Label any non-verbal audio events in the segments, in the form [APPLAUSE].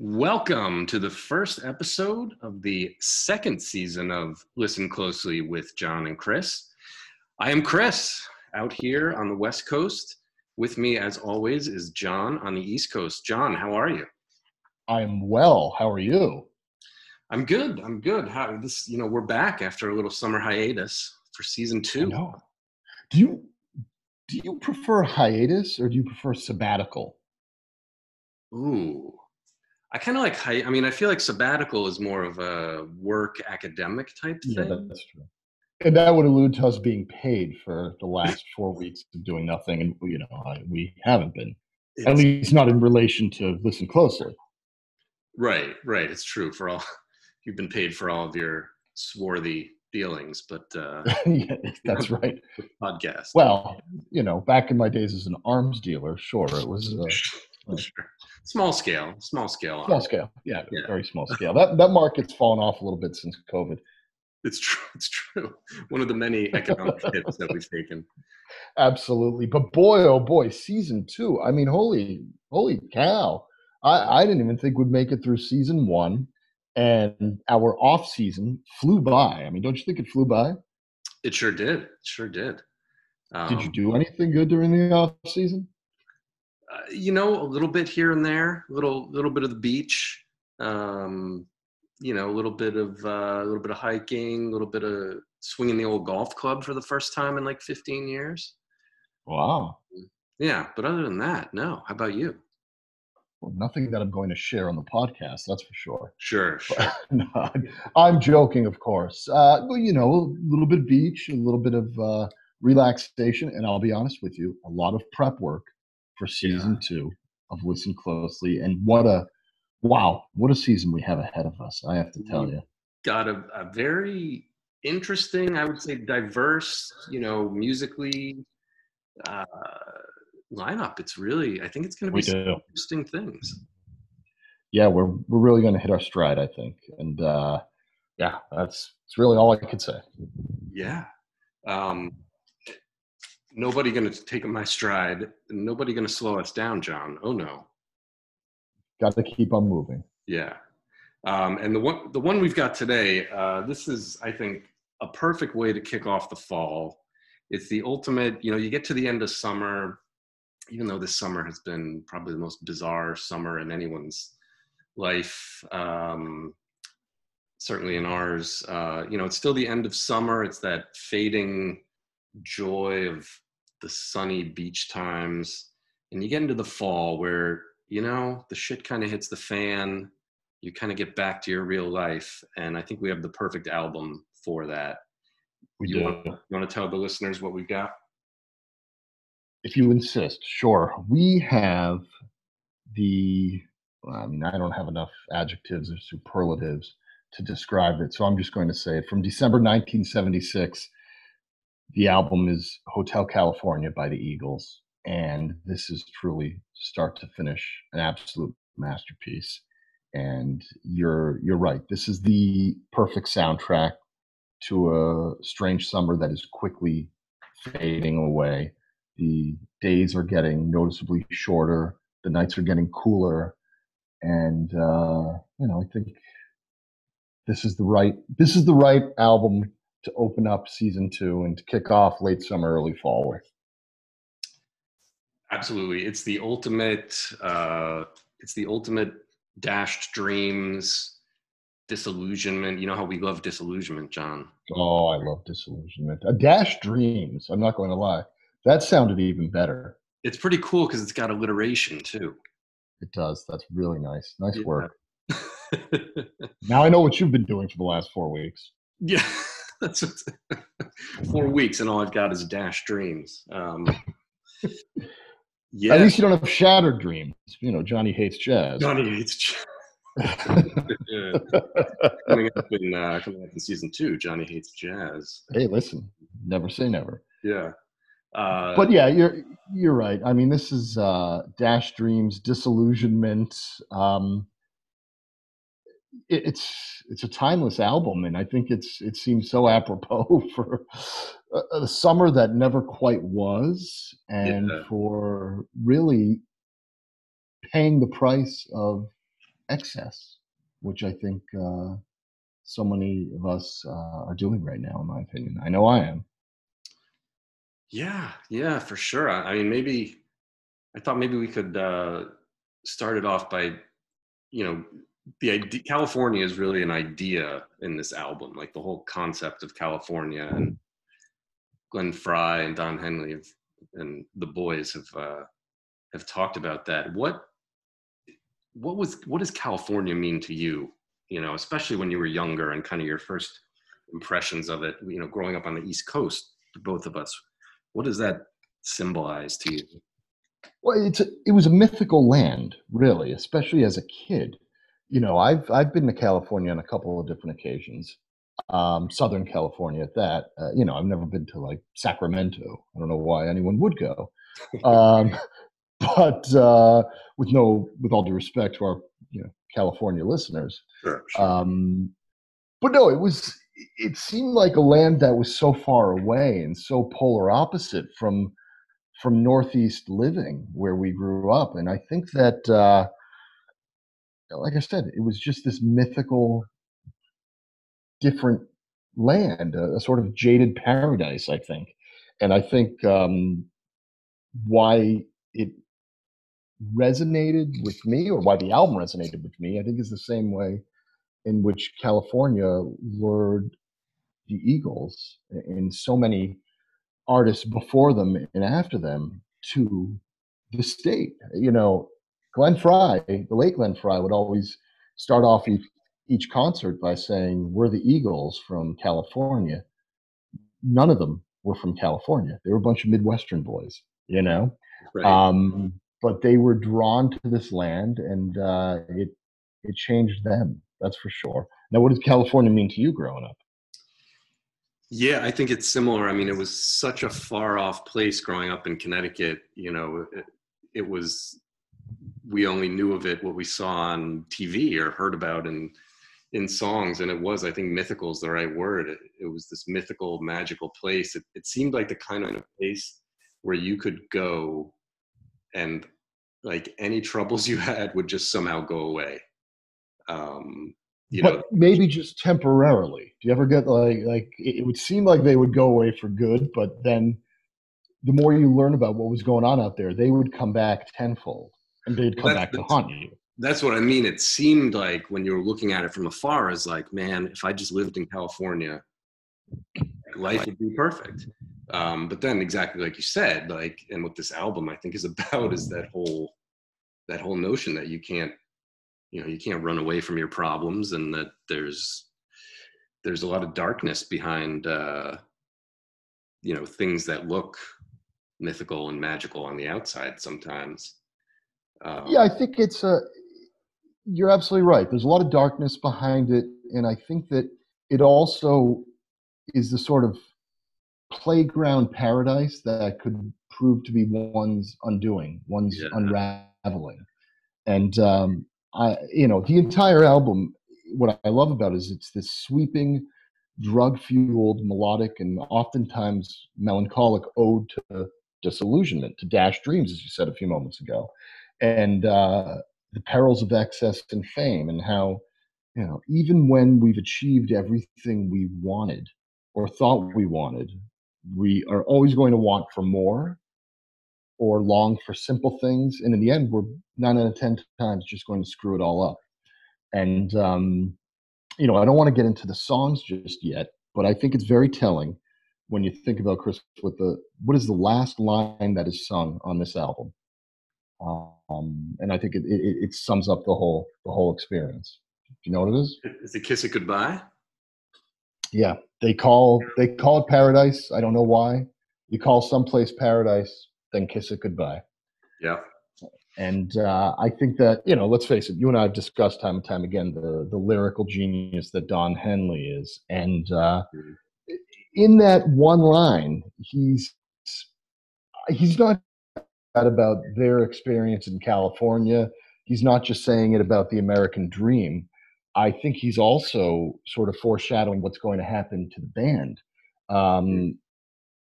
Welcome to the first episode of the second season of Listen Closely with John and Chris. I am Chris out here on the West Coast. With me, as always, is John on the East Coast. John, how are you? I'm well. How are you? I'm good. I'm good. How this? You know, we're back after a little summer hiatus for season two. No. Do you do you prefer hiatus or do you prefer sabbatical? Ooh, I kind of like. I mean, I feel like sabbatical is more of a work academic type thing. Yeah, that's true. And that would allude to us being paid for the last four weeks of doing nothing, and you know I, we haven't been, at least not in relation to listen closely. Right, right. It's true for all. [LAUGHS] You've been paid for all of your swarthy dealings, but uh, [LAUGHS] yeah, that's right. podcast. Well, you know, back in my days as an arms dealer, sure, it was uh, [LAUGHS] Sure. Small scale, small scale. small scale. Yeah, Yeah. very small [LAUGHS] scale. That that market's fallen off a little bit since COVID. It's true. [LAUGHS] It's true. One of the many economic [LAUGHS] hits that we've taken. Absolutely. But boy, oh boy, season two. I mean, holy, holy cow. I, I didn't even think we'd make it through season one. And our off season flew by. I mean, don't you think it flew by? It sure did. It sure did. Um, Did you do anything good during the off season? Uh, you know, a little bit here and there, little little bit of the beach. Um, you know, a little bit of uh, a little bit of hiking, a little bit of swinging the old golf club for the first time in like 15 years. Wow. Yeah, but other than that, no. How about you? Well, nothing that I'm going to share on the podcast, that's for sure. Sure, [LAUGHS] sure. no, I'm- I'm joking, of course. Uh, well, you know, a little bit of beach, a little bit of uh, relaxation, and I'll be honest with you, a lot of prep work for season two of Listen Closely. And what a wow, what a season we have ahead of us! I have to tell you. got a, a very interesting, I would say, diverse, you know, musically uh, lineup. It's really, I think it's going to be some interesting things. Yeah, we're we're really going to hit our stride, I think. And uh, yeah, that's that's really all I could say. Yeah. Um, nobody going to take my stride. Nobody going to slow us down, John. Oh no. Got to keep on moving. Yeah. Um, and the one, the one we've got today, uh, this is, I think, a perfect way to kick off the fall. It's the ultimate, you know, you get to the end of summer, even though this summer has been probably the most bizarre summer in anyone's life, um, certainly in ours. Uh, you know, it's still the end of summer. It's that fading joy of the sunny beach times. And you get into the fall where, you know, the shit kind of hits the fan you kind of get back to your real life and i think we have the perfect album for that We you do. want, you want to tell the listeners what we've got if you insist, sure. We have the, I mean, I don't have enough adjectives or superlatives to describe it, so I'm just going to say it. From December 1976, the album is Hotel California by the Eagles, and this is truly start to finish an absolute masterpiece. And you're you're right. This is the perfect soundtrack to a strange summer that is quickly fading away the days are getting noticeably shorter the nights are getting cooler and uh you know i think this is the right this is the right album to open up season two and to kick off late summer early fall with. Absolutely. It's the ultimate uh it's the ultimate dashed dreams disillusionment. You know how we love disillusionment john? Oh i love disillusionment. A dash dreams i'm not going to lie. That sounded even better. It's pretty cool because it's got alliteration too. It does. That's really nice. Nice Yeah. work [LAUGHS] now i know what you've been doing for the last four weeks. Yeah [LAUGHS] that's what, [LAUGHS] four weeks and all i've got is dash dreams um yeah at least you don't have shattered dreams you know johnny hates jazz johnny hates [LAUGHS] Yeah. coming up in uh, coming up in season two. Johnny hates jazz. hey, listen, never say never. Yeah, uh, But yeah, you're you're right. I mean, this is uh, Dash Dreams, Disillusionment. Um, it's it's a timeless album, and I think it's it seems so [LAUGHS] apropos for a, a summer that never quite was, and Yeah. for really paying the price of excess, which I think uh, so many of us uh, are doing right now, in my opinion. I know I am. Yeah, yeah, for sure. I, I mean, maybe I thought maybe we could uh, start it off by, you know, the idea, California is really an idea in this album, like the whole concept of California and Glenn Frey and Don Henley have, and the boys have uh, have talked about that. What what was what does California mean to you? You know, especially when you were younger and kind of your first impressions of it. You know, growing up on the East Coast, both of us. What does that symbolize to you? Well, it's a, it was a mythical land, really, especially as a kid. You know, I've I've been to California on a couple of different occasions, um, Southern California at that. Uh, you know, I've never been to like Sacramento. I don't know why anyone would go, um, [LAUGHS] [LAUGHS] but uh, with no, with all due respect to our you know California listeners, Sure, sure. um, but no, it was. It seemed like a land that was so far away and so polar opposite from from Northeast living where we grew up, and I think that, uh, like I said, it was just this mythical, different land, a, a sort of jaded paradise. I think, and I think um, why it resonated with me, or why the album resonated with me, I think is the same way in which California lured the Eagles and so many artists before them and after them to the state. You know, Glenn Frey, the late Glenn Frey, would always start off each, each concert by saying, We're the Eagles from California. None of them were from California. They were a bunch of Midwestern boys, you know? right. Um, but they were drawn to this land and uh, it, it changed them, that's for sure. Now, what does California mean to you growing up? Yeah, I think it's similar. I mean, it was such a far off place growing up in Connecticut. You know, it, it was, we only knew of it what we saw on TV or heard about in, in songs. And it was, I think, mythical is the right word. It, it was this mythical, magical place. It, it seemed like the kind of place where you could go and like any troubles you had would just somehow go away. Um, you but know, maybe just temporarily. Do you ever get like like it it would seem like they would go away for good, but then the more you learn about what was going on out there, they would come back tenfold, and they'd come Well, back to that's- haunt you. that's what I mean. It seemed like when you were looking at it from afar, as like, man, if I just lived in California, life would be perfect. Um, but then, exactly like you said, like, and what this album I think is about is that whole that whole notion that you can't, you know, you can't run away from your problems, and that there's there's a lot of darkness behind, uh, you know, things that look mythical and magical on the outside sometimes. Um, Yeah, I think it's a. You're absolutely right. There's a lot of darkness behind it, and I think that it also is the sort of playground paradise that could prove to be one's undoing, one's Yeah. unraveling. And um, I, you know, the entire album. What I love about it is it's this sweeping, drug-fueled, melodic, and oftentimes melancholic ode to disillusionment, to dashed dreams, as you said a few moments ago, and uh, the perils of excess and fame, and how, you know, even when we've achieved everything we wanted or thought we wanted, we are always going to want for more or long for simple things. And in the end, we're nine out of 10 times just going to screw it all up. And, um, you know, I don't want to get into the songs just yet, but I think it's very telling when you think about Chris with the what is the last line that is sung on this album. Um, and I think it, it, it sums up the whole the whole experience. Do you know what it is? Is it Kiss It Goodbye? Yeah, they call they call it paradise. I don't know why. You call someplace paradise, then kiss it goodbye. Yeah. And uh, I think that you know, let's face it. You and I have discussed time and time again the the lyrical genius that Don Henley is, and uh, Mhm. in that one line, he's he's not about their experience in California. He's not just saying it about the American dream. I think he's also sort of foreshadowing what's going to happen to the band. Um,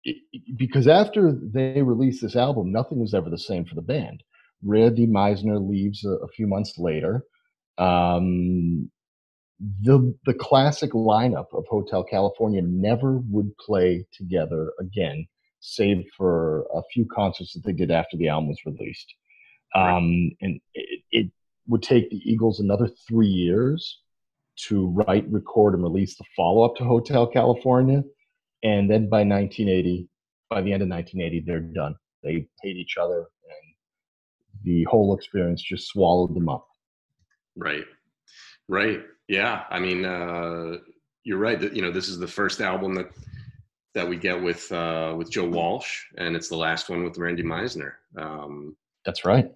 it- because after they released this album, nothing was ever the same for the band. Randy Meisner leaves a, a few months later. Um, the the classic lineup of Hotel California never would play together again, save for a few concerts that they did after the album was released. Um, and it, it would take the Eagles another three years to write, record, and release the follow up to Hotel California. And then by 1980, by the end of 1980, they're done. They hate each other, and the whole experience just swallowed them up. Right. Right. Yeah. I mean, uh, you're right. That you know, this is the first album that that we get with uh, with Joe Walsh, and it's the last one with Randy Meisner. Um, That's right.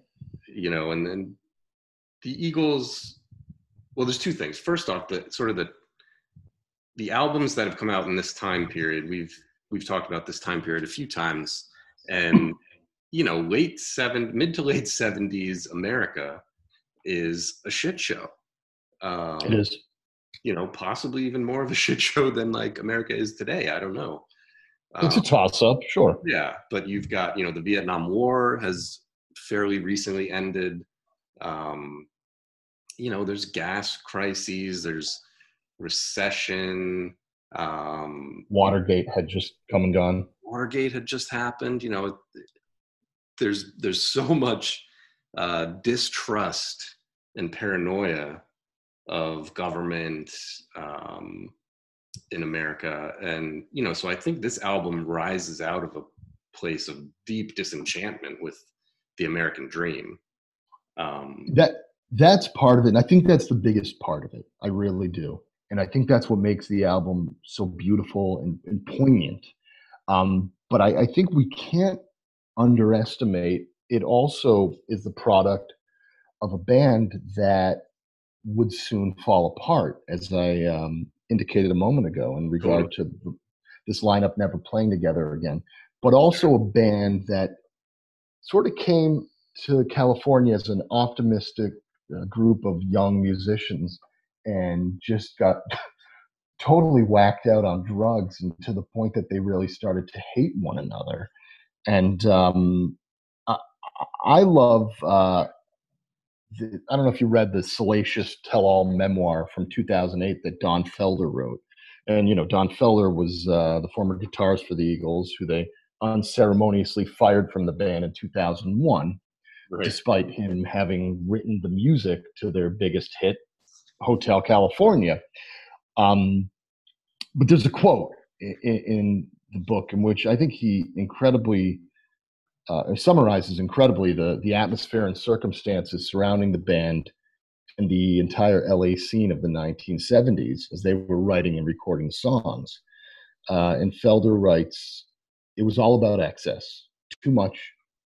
You know, and then the Eagles. Well, there's two things. First off, the sort of the the albums that have come out in this time period. We've we've talked about this time period a few times, and [LAUGHS] you know, late seven, mid to late seventies America is a shit show. Um, it is. You know, possibly even more of a [LAUGHS] shit show than like America is today. I don't know. It's um, a toss up, sure. Yeah, but you've got you know the Vietnam War has fairly recently ended. Um, you know, there's gas crises, there's recession. Um, Watergate had just come and gone. Watergate had just happened. You know, there's there's so much uh, distrust and paranoia of government um, in America, and you know, so I think this album rises out of a place of deep disenchantment with the American dream. Um, that that's part of it, and I think that's the biggest part of it. I really do, and I think that's what makes the album so beautiful and, and poignant. Um, but I, I think we can't underestimate. It also is the product of a band that would soon fall apart, as I um, indicated a moment ago in regard to this lineup never playing together again. But also a band that sort of came to California as an optimistic uh, group of young musicians and just got [LAUGHS] totally whacked out on drugs and to the point that they really started to hate one another. And um, I, I, love uh, the, I don't know if you read the salacious tell-all memoir from 2008 that Don Felder wrote. And you know, Don Felder was uh, the former guitarist for the Eagles, who they unceremoniously fired from the band in 2001, right. despite him having written the music to their biggest hit, Hotel California. Um, but there's a quote in, in the book in which I think he incredibly uh, summarizes incredibly the the atmosphere and circumstances surrounding the band and the entire LA scene of the 1970s as they were writing and recording songs. Uh, and Felder writes, "It was all about excess, too much,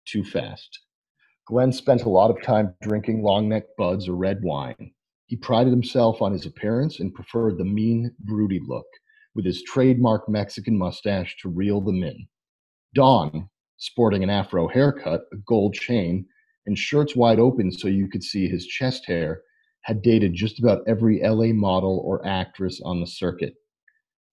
too fast." Glenn spent a lot of time drinking long neck buds or red wine. He prided himself on his appearance and preferred the mean, broody look, with his trademark Mexican mustache to reel them in. Don, sporting an afro haircut, a gold chain, and shirts wide open so you could see his chest hair, had dated just about every LA model or actress on the circuit.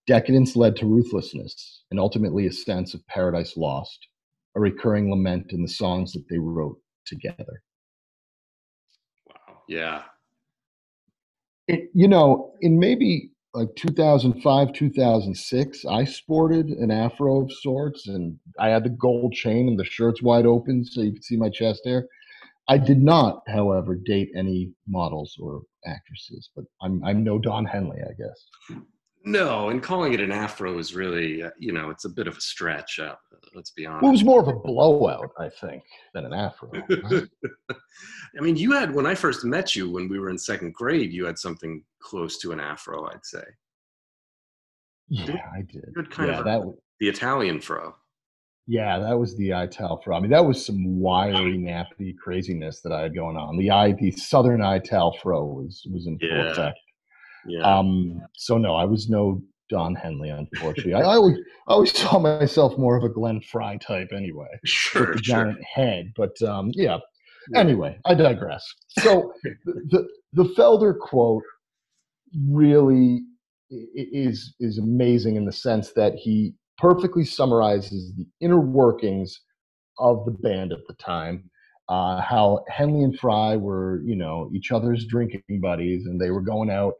Decadence led to ruthlessness and ultimately a sense of paradise lost, a recurring lament in the songs that they wrote together. Wow. Yeah. It, you know, in maybe like 2005 2006 i sported an afro of sorts and i had the gold chain and the shirts wide open so you could see my chest there. I did not however date any models or actresses but i'm i'm no don henley i guess no and calling it an afro is really uh, you know it's a bit of a stretch uh, let's be honest well, it was more of a blowout i think than an afro [LAUGHS] right? i mean you had when i first met you when we were in second grade you had something close to an afro i'd say. Yeah i did. Good kind yeah, of that was, the italian fro. Yeah that was the ital fro. I mean that was some wiry nappy craziness that i had going on. The i the southern ital fro was was in full effect yeah. Um, so no, I was no Don Henley, unfortunately. I, I, always [LAUGHS] I always saw myself more of a Glenn Frey type anyway. Sure. With the giant head. But um, yeah. yeah. Anyway, I digress. So [LAUGHS] the the Felder quote really is is amazing in the sense that he perfectly summarizes the inner workings of the band at the time. uh, how Henley and Frey were, you know, each other's drinking buddies, and they were going out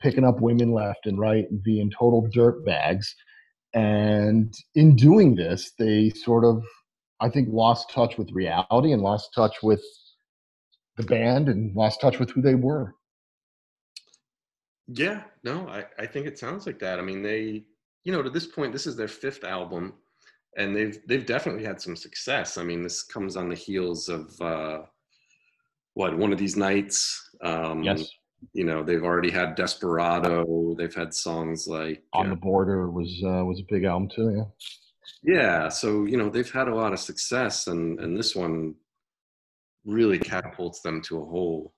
picking up women left and right and being total dirt bags. And in doing this, they sort of, I think, lost touch with reality and lost touch with the band and lost touch with who they were. Yeah, no, I, I think it sounds like that. I mean, they, you know, to this point, this is their fifth album, and they've they've definitely had some success. I mean, this comes on the heels of uh, what one of these nights. Um, yes. You know, they've already had Desperado. They've had songs like On the Border was uh, was a big album too. Yeah. Yeah, so you know they've had a lot of success, and and this one really catapults them to a whole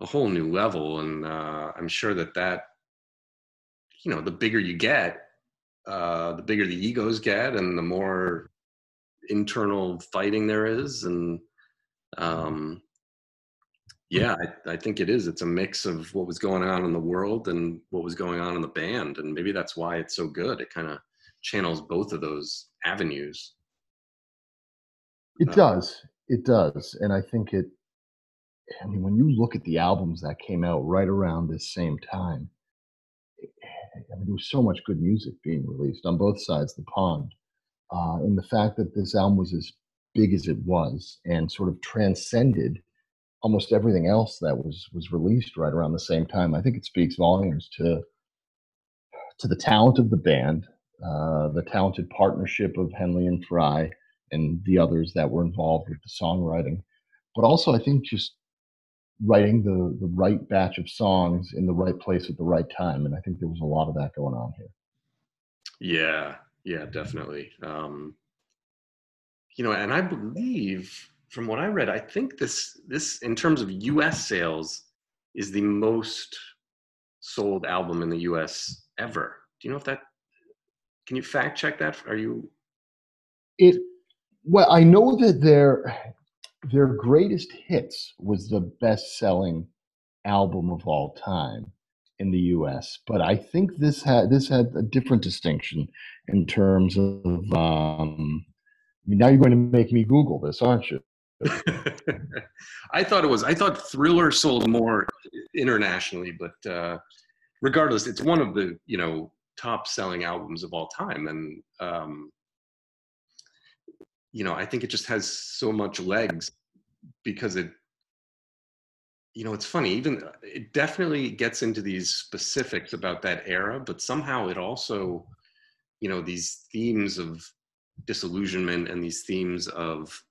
a whole new level and uh, i'm sure that that you know the bigger you get uh, the bigger the egos get and the more internal fighting there is and um, yeah I, I think it is. It's a mix of what was going on in the world and what was going on in the band and maybe that's why it's so good. It kind of channels both of those avenues. It uh, does. It does, and I think it. I mean, when you look at the albums that came out right around this same time, I mean, there was so much good music being released on both sides of the pond, uh, and the fact that this album was as big as it was and sort of transcended almost everything else that was was released right around the same time, I think it speaks volumes to to the talent of the band, uh, the talented partnership of Henley and Frey, and the others that were involved with the songwriting. But also, I think just writing the the right batch of songs in the right place at the right time, and I think there was a lot of that going on here. Yeah, yeah, definitely. Um, you know, and I believe from what I read, I think this this in terms of U.S. sales is the most sold album in the U.S. ever. Do you know if that? Can you fact check that? Are you? It well, I know that their their greatest hits was the best selling album of all time in the U.S. But I think this had this had a different distinction in terms of. Um, now you're going to make me Google this, aren't you? [LAUGHS] I thought it was. I thought Thriller sold more internationally, but uh, regardless, it's one of the you know top selling albums of all time, and um, you know, I think it just has so much legs because it, you know, it's funny, even uh, it definitely gets into these specifics about that era, but somehow it also, you know, these themes of disillusionment and these themes of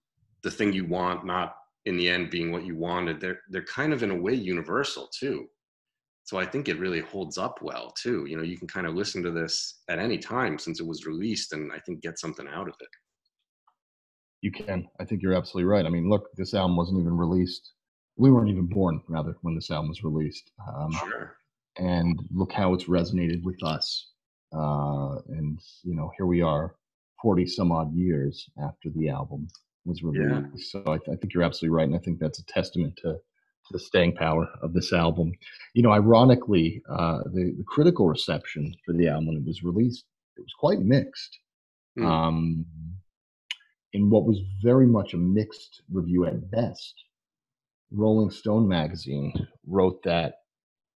the thing you want not in the end being what you wanted, they're they're kind of in a way universal too. So I think it really holds up well too. You know, you can kind of listen to this at any time since it was released and I think get something out of it. You can. I think you're absolutely right. I mean, look, this album wasn't even released. We weren't even born, rather, when this album was released. Um, sure. And look how it's resonated with us. Uh, and you know, here we are, forty some odd years after the album was released. Yeah. So I, th- I think you're absolutely right, and I think that's a testament to to the staying power of this album. You know, ironically, uh, the, the critical reception for the album when it was released it was quite mixed. Mm. Um, in what was very much a mixed review at best. Rolling Stone magazine wrote that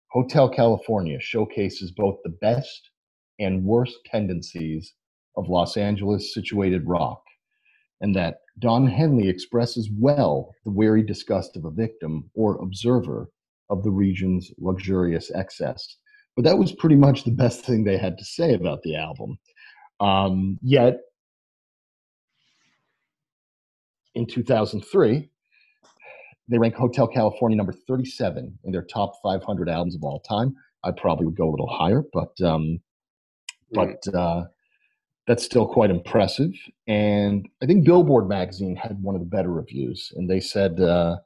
Hotel California showcases both the best and worst tendencies of Los Angeles situated rock, and that Don Henley expresses well the weary disgust of a victim or observer of the region's luxurious excess. But that was pretty much the best thing they had to say about the album. Um, yet in 2003, they rank Hotel California number 37 in their top 500 albums of all time. I probably would go a little higher, but um, but uh, that's still quite impressive. And I think Billboard magazine had one of the better reviews, and they said uh,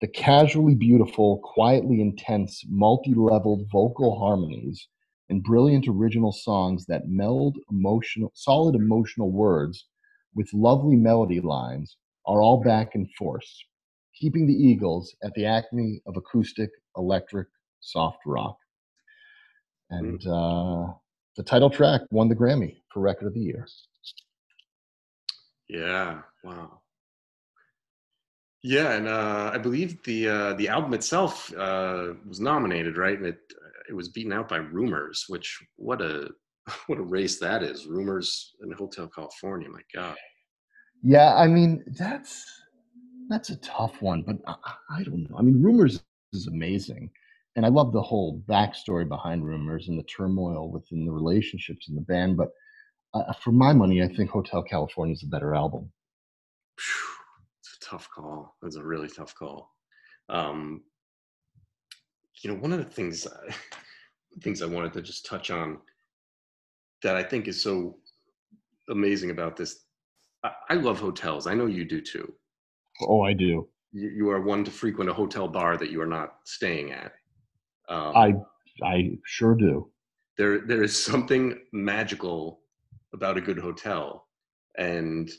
the casually beautiful, quietly intense, multi-leveled vocal harmonies and brilliant original songs that meld emotional, solid emotional words with lovely melody lines are all back in force, keeping the Eagles at the acme of acoustic, electric, soft rock. And uh, the title track won the Grammy for Record of the Year. Yeah, wow. Yeah, and uh, I believe the uh, the album itself uh, was nominated, right? And it it was beaten out by Rumors, which what a [LAUGHS] what a race that is. Rumors in Hotel California, my God. Yeah, I mean that's that's a tough one, but I, I don't know. I mean, Rumors is amazing, and I love the whole backstory behind Rumors and the turmoil within the relationships in the band. But uh, for my money, I think Hotel California is a better album. It's a tough call. It's a really tough call. Um, you know, one of the things, I, [SIGHS] things I wanted to just touch on that I think is so amazing about this. I, I love hotels. I know you do too. Oh, I do. You, you, are one to frequent a hotel bar that you are not staying at. Um, I I sure do. There there is something magical about a good hotel, and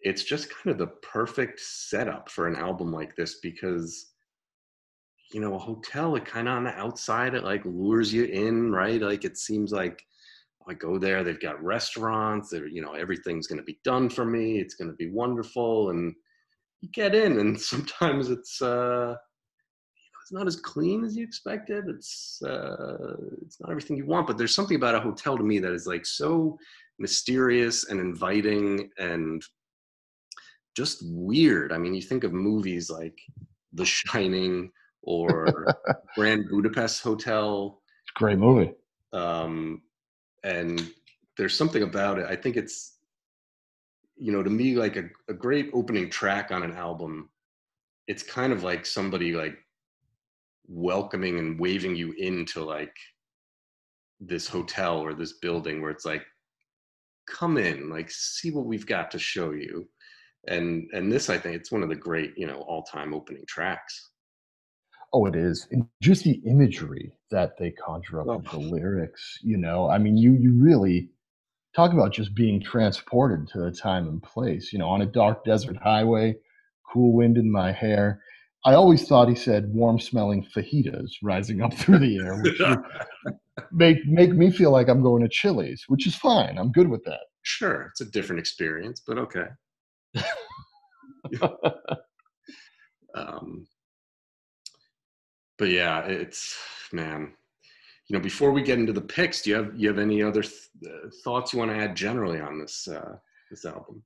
it's just kind of the perfect setup for an album like this because you know a hotel it kind of on the outside it like lures you in right like it seems like oh, i go there they've got restaurants they're you know everything's going to be done for me it's going to be wonderful and you get in and [LAUGHS] sometimes it's uh it's not as clean as you expected it's uh it's not everything you want but there's something about a hotel to me that is like so mysterious and inviting and just weird. I mean, you think of movies like The Shining or [LAUGHS] Grand Budapest Hotel. Great movie. Um, and there's something about it. I think it's, you know, to me, like a, a great opening track on an album. It's kind of like somebody like welcoming and waving you into like this hotel or this building where it's like, come in, like see what we've got to show you. And and this i think it's one of the great you know all-time opening tracks. Oh it is. And just the imagery that they conjure up oh. with the oh. lyrics you know? I mean you you really talk about just being transported to a time and place you know on a dark desert highway cool wind in my hair i always thought he said warm smelling fajitas rising up through the air which [LAUGHS] make make me feel like i'm going to chili's which is fine i'm good with that sure it's a different experience but okay [LAUGHS] um, but yeah, it's man. You know, before we get into the picks, do you have you have any other th- uh, thoughts you want to add generally on this uh, this album?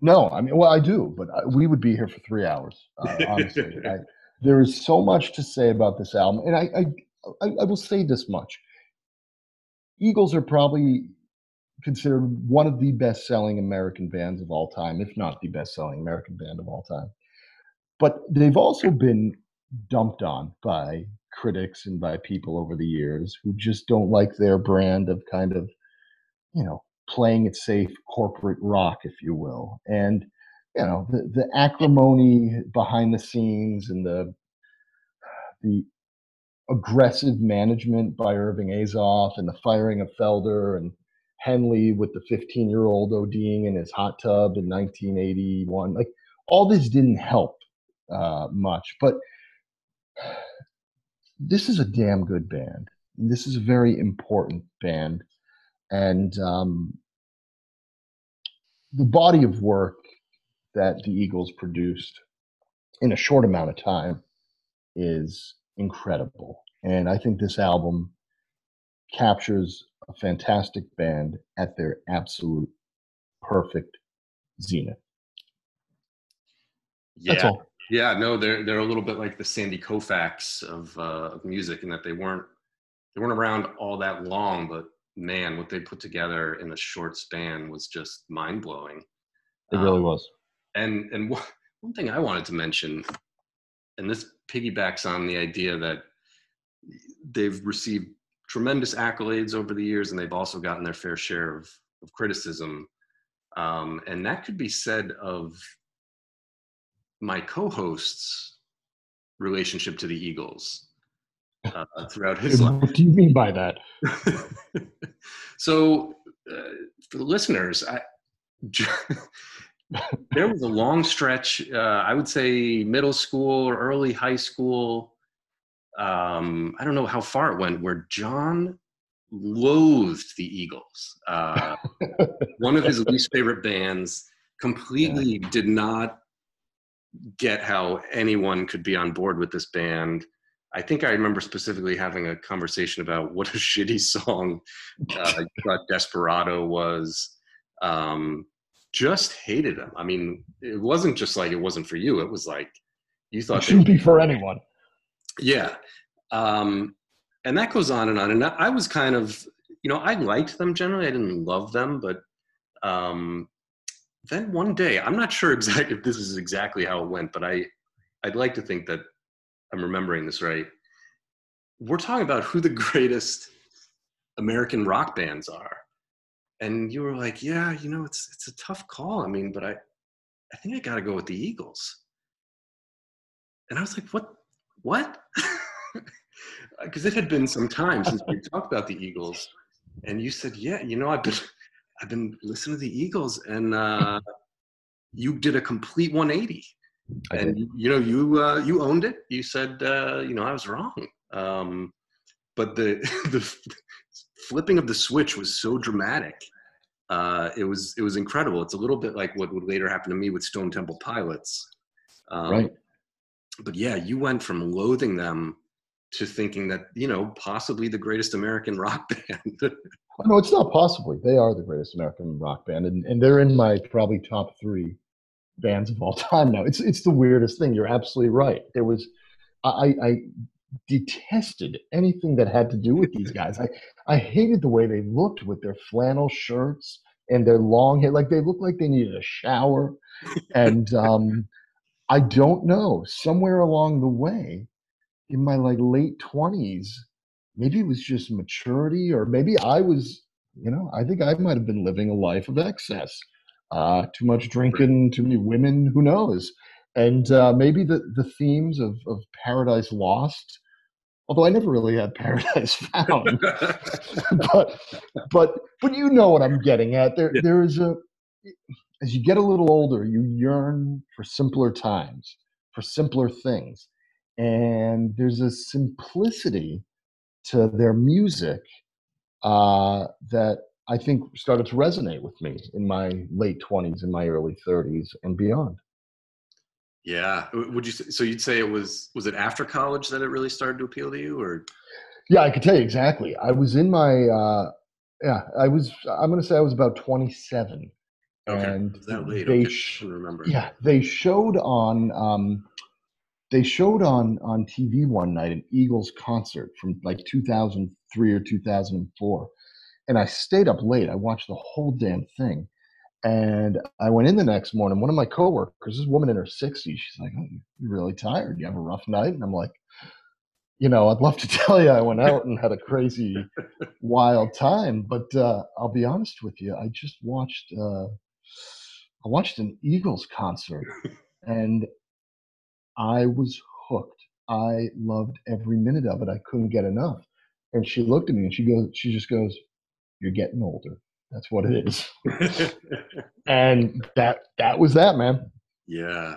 No, I mean, well, I do, but I, we would be here for three hours. Uh, honestly, [LAUGHS] I, there is so much to say about this album, and I, I, I will say this much: Eagles are probably considered one of the best selling American bands of all time, if not the best selling American band of all time. But they've also been dumped on by critics and by people over the years who just don't like their brand of kind of, you know, playing it safe corporate rock, if you will. And, you know, the, the acrimony behind the scenes and the, the aggressive management by Irving Azoff and the firing of Felder and Henley with the 15 year old ODing in his hot tub in 1981. Like all this didn't help uh, much, but [SIGHS] this is a damn good band. This is a very important band, and um, the body of work that the Eagles produced in a short amount of time is incredible. And I think this album captures a fantastic band at their absolute perfect zenith. Yeah. Yeah, no, they're they're a little bit like the Sandy Koufax of uh, of music in that they weren't they weren't around all that long, but man, what they put together in a short span was just mind blowing. It really um, was. And and one thing I wanted to mention, and this piggybacks on the idea that they've received tremendous accolades over the years, and they've also gotten their fair share of, of criticism. Um, and that could be said of my co-host's relationship to the Eagles uh, throughout his life. What do you mean by that? [LAUGHS] so, uh, for the listeners, I, [LAUGHS] there was a long stretch. Uh, I would say middle school or early high school um, I don't know how far it went, where John loathed the Eagles. Uh, [LAUGHS] one of his least favorite bands, completely yeah. did not get how anyone could be on board with this band. I think I remember specifically having a conversation about what a [LAUGHS] shitty song uh, [LAUGHS] Desperado was. Um, just hated them. I mean, it wasn't just like it wasn't for you. It was like you thought it shouldn't be for anyone. Yeah, um, and that goes on and on. And I was kind of, you know, I liked them generally. I didn't love them, but um, then one day, I'm not sure [LAUGHS] exactly if this is exactly how it went, but I, I'd like to think that I'm remembering this right. We're talking about who the [LAUGHS] greatest American rock bands are, and you were like, "Yeah, you know, it's it's a tough call. I mean, but I, I think I got to go with the Eagles." And I was like, "What? What?" [LAUGHS] Because it had been some time since we [LAUGHS] talked about the Eagles, and you said, "Yeah, you know, I've been I've been listening to the Eagles, and uh, you did a complete 180. I and did. you know, you uh, you owned it. You said, uh, you know, I was wrong. Um, but the [LAUGHS] the flipping of the switch was so dramatic. Uh, it was it was incredible. It's a little bit like what would later happen to me with Stone Temple Pilots. Um, right. But yeah, you went from loathing them to thinking that you know possibly the greatest American [LAUGHS] rock band. no, it's not possibly. They are the greatest American rock band, and, and they're in my probably top three bands of all [LAUGHS] time now. It's it's the weirdest thing. You're absolutely right. There was, I, I detested anything that had to do with these [LAUGHS] guys. I I hated the way they looked with their flannel shirts and their long hair. Like they looked like they needed a shower, and [LAUGHS] um, I don't know. Somewhere along the way, in my like late twenties, maybe it was just maturity or maybe i was you know i think i might have been living a life of excess uh, too much drinking too many women who knows? And uh, maybe the, the themes of, of paradise lost although i never really had [LAUGHS] paradise found. [LAUGHS] But but but you know what i'm getting at. There yeah. there is a as you get a little older you yearn for simpler times for simpler things. And there's a simplicity to their music uh, that I think started to resonate with me in my late 20s and my early 30s and beyond. Yeah. Would you so you'd say it was was it after college that it really started to appeal to you or Yeah, I could tell you exactly. I was in my uh yeah, I was I'm going to say I was about 27. Okay. And that late? They sh- remember. Yeah, they showed on um they showed on on TV one night an Eagles concert from like 2003 or 2004, and I stayed up late. I watched the whole damn thing, and I went in the next morning. One of my coworkers, this woman in her 60s, she's like, oh, "You're really tired. You have a rough night," and I'm like. You know, I'd love to [LAUGHS] tell you I went out and had a crazy, [LAUGHS] wild time, but uh, I'll be honest with you. I just watched uh, I watched an Eagles concert, and I was hooked. I loved every minute of it. I couldn't get enough. And she looked at me and she goes, she just goes, You're getting older. That's what it is. [LAUGHS] and that that was that, man. Yeah.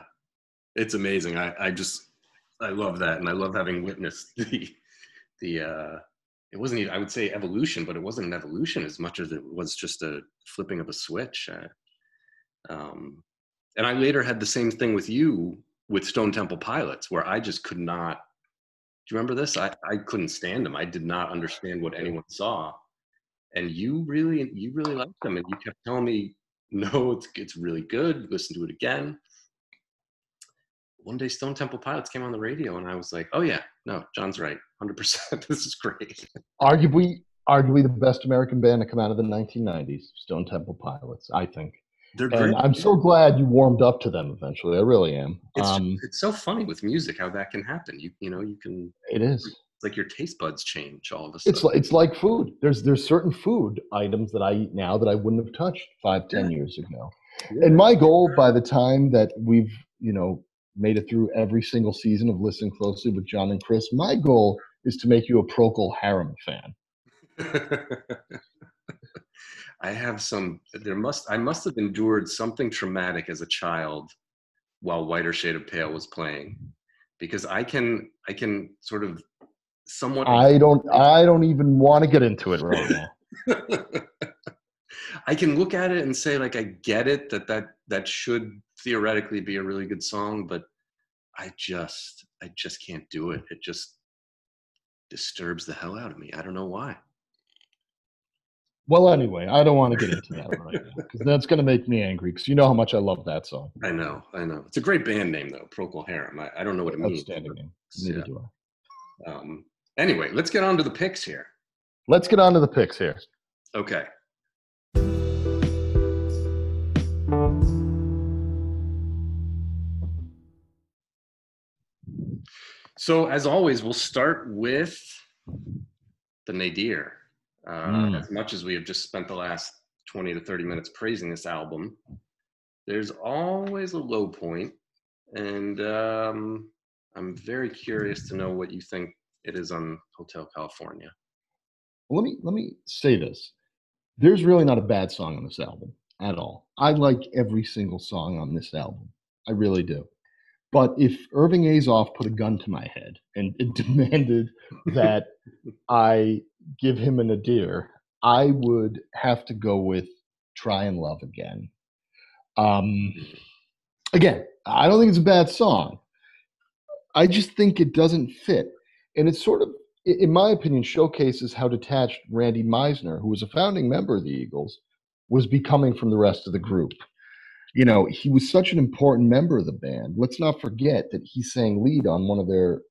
It's amazing. I, I just I love that. And I love having witnessed [LAUGHS] the the uh it wasn't even, I would say evolution, but it wasn't an evolution as much as it was just a flipping of a switch. Uh, um, and I later had the same thing with you with Stone Temple Pilots, where I just could not. Do you remember this? I, I couldn't stand them. I did not understand what anyone saw. And you really, you really liked them, and you kept telling me, [LAUGHS] "No, it's it's really good. Listen to it again." One day, Stone Temple Pilots came on the radio, and I was like, "Oh yeah, no, John's right, hundred percent. [LAUGHS] This is great." Arguably, arguably the best American band to come out of the 1990s, Stone Temple Pilots. I think. They're great. And I'm so glad you warmed up to them eventually. I really am. It's, um, it's so funny with music how that can happen. You you know you can. It is like your taste buds change all of a sudden. It's like, it's like food. There's there's certain food items that I eat now that I wouldn't have touched five ten yeah. years ago. Yeah. And my goal by the time that we've you know made it through every single season of listening closely with John and Chris, my goal is to make you a Procol Harum fan. [LAUGHS] I have some. There must. I must have endured something traumatic as a child, while Whiter Shade of Pale was playing, because I can. I can sort of somewhat. I don't. [LAUGHS] I don't even want to get into it right now. I can look at it and say, like, I get it that that that should theoretically be a really good song, but I just I just can't do it. It just disturbs the hell out of me. I don't know why. Well, anyway, I don't want to get into that [LAUGHS] right now because that's going to make me angry. Because you know how much I love that song. I know, I know. It's a great band name though, Procol Harum. I, I don't know what it means. Outstanding name. Neither Yeah. do I. Um, anyway, let's get on to the picks here. Let's get on to the picks here. Okay. So, as always, we'll start with the nadir. Uh, Mm. As much as we have just spent the last 20 to 30 minutes praising this album, there's always a low point, And um, I'm very curious to know what you think it is on Hotel California. let me let me say this. There's really not a bad song on this album at all. I like every single song on this album. I really do. But if irving azoff put a gun to my head and [LAUGHS] it demanded that i give him a nadir i would have to go with try and love again. Um again i don't think it's a bad song. I just think it doesn't fit and it's sort of in my opinion, showcases how detached Randy Meisner, who was a founding member of the Eagles, was becoming from the rest of the group. You know, he was such an important member of the band. Let's not forget that he sang lead on one of their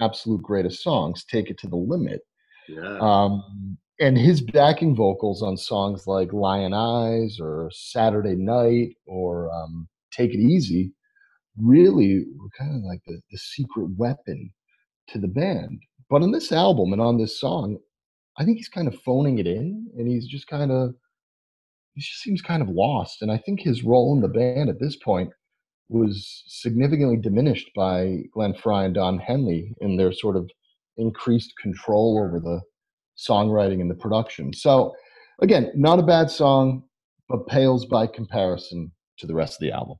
absolute greatest songs, Take It to the Limit. Yeah. Um, and his backing vocals on songs like Lyin' Eyes or Saturday Night or um, Take It Easy really were kind of like the, the secret weapon to the band. But on this album and on this song, I think he's kind of phoning it in and he's just kind of, he just seems kind of lost. And I think his role in the band at this point was significantly diminished by Glenn Frey and Don Henley in their sort of increased control over the songwriting and the production. So, again, not a bad song, but pales by comparison to the rest of the album.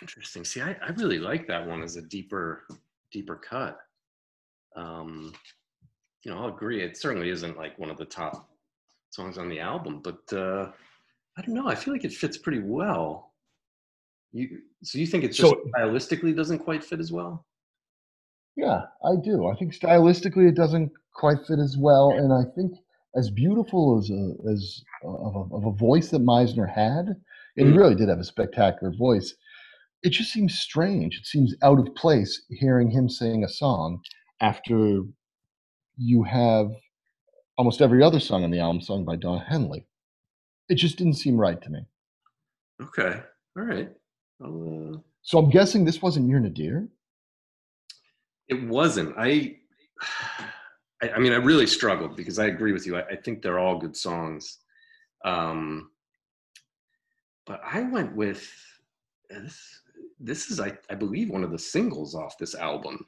Interesting. See, I, I really like that one as a deeper, deeper cut. Um, you know, I'll agree. It certainly isn't like one of the top songs on the album, but uh, I don't know. I feel like it fits pretty well. You so you think it just So- stylistically doesn't quite fit as well? Yeah, I do. I think stylistically it doesn't quite fit as well, and I think as beautiful as a as a, of, a, of a voice that Meisner had, and he Mm. really did have a spectacular voice. It just seems strange. It seems out of place hearing him sing a song after you have almost every other song on the album sung by Don Henley. It just didn't seem right to me. Okay. All right. Uh, So I'm guessing this wasn't your nadir. It wasn't. I, [SIGHS] I, I mean, I really struggled because I agree with you. I, I think they're all good songs. Um, but I went with this. This is, I, I believe, one of the singles off this album.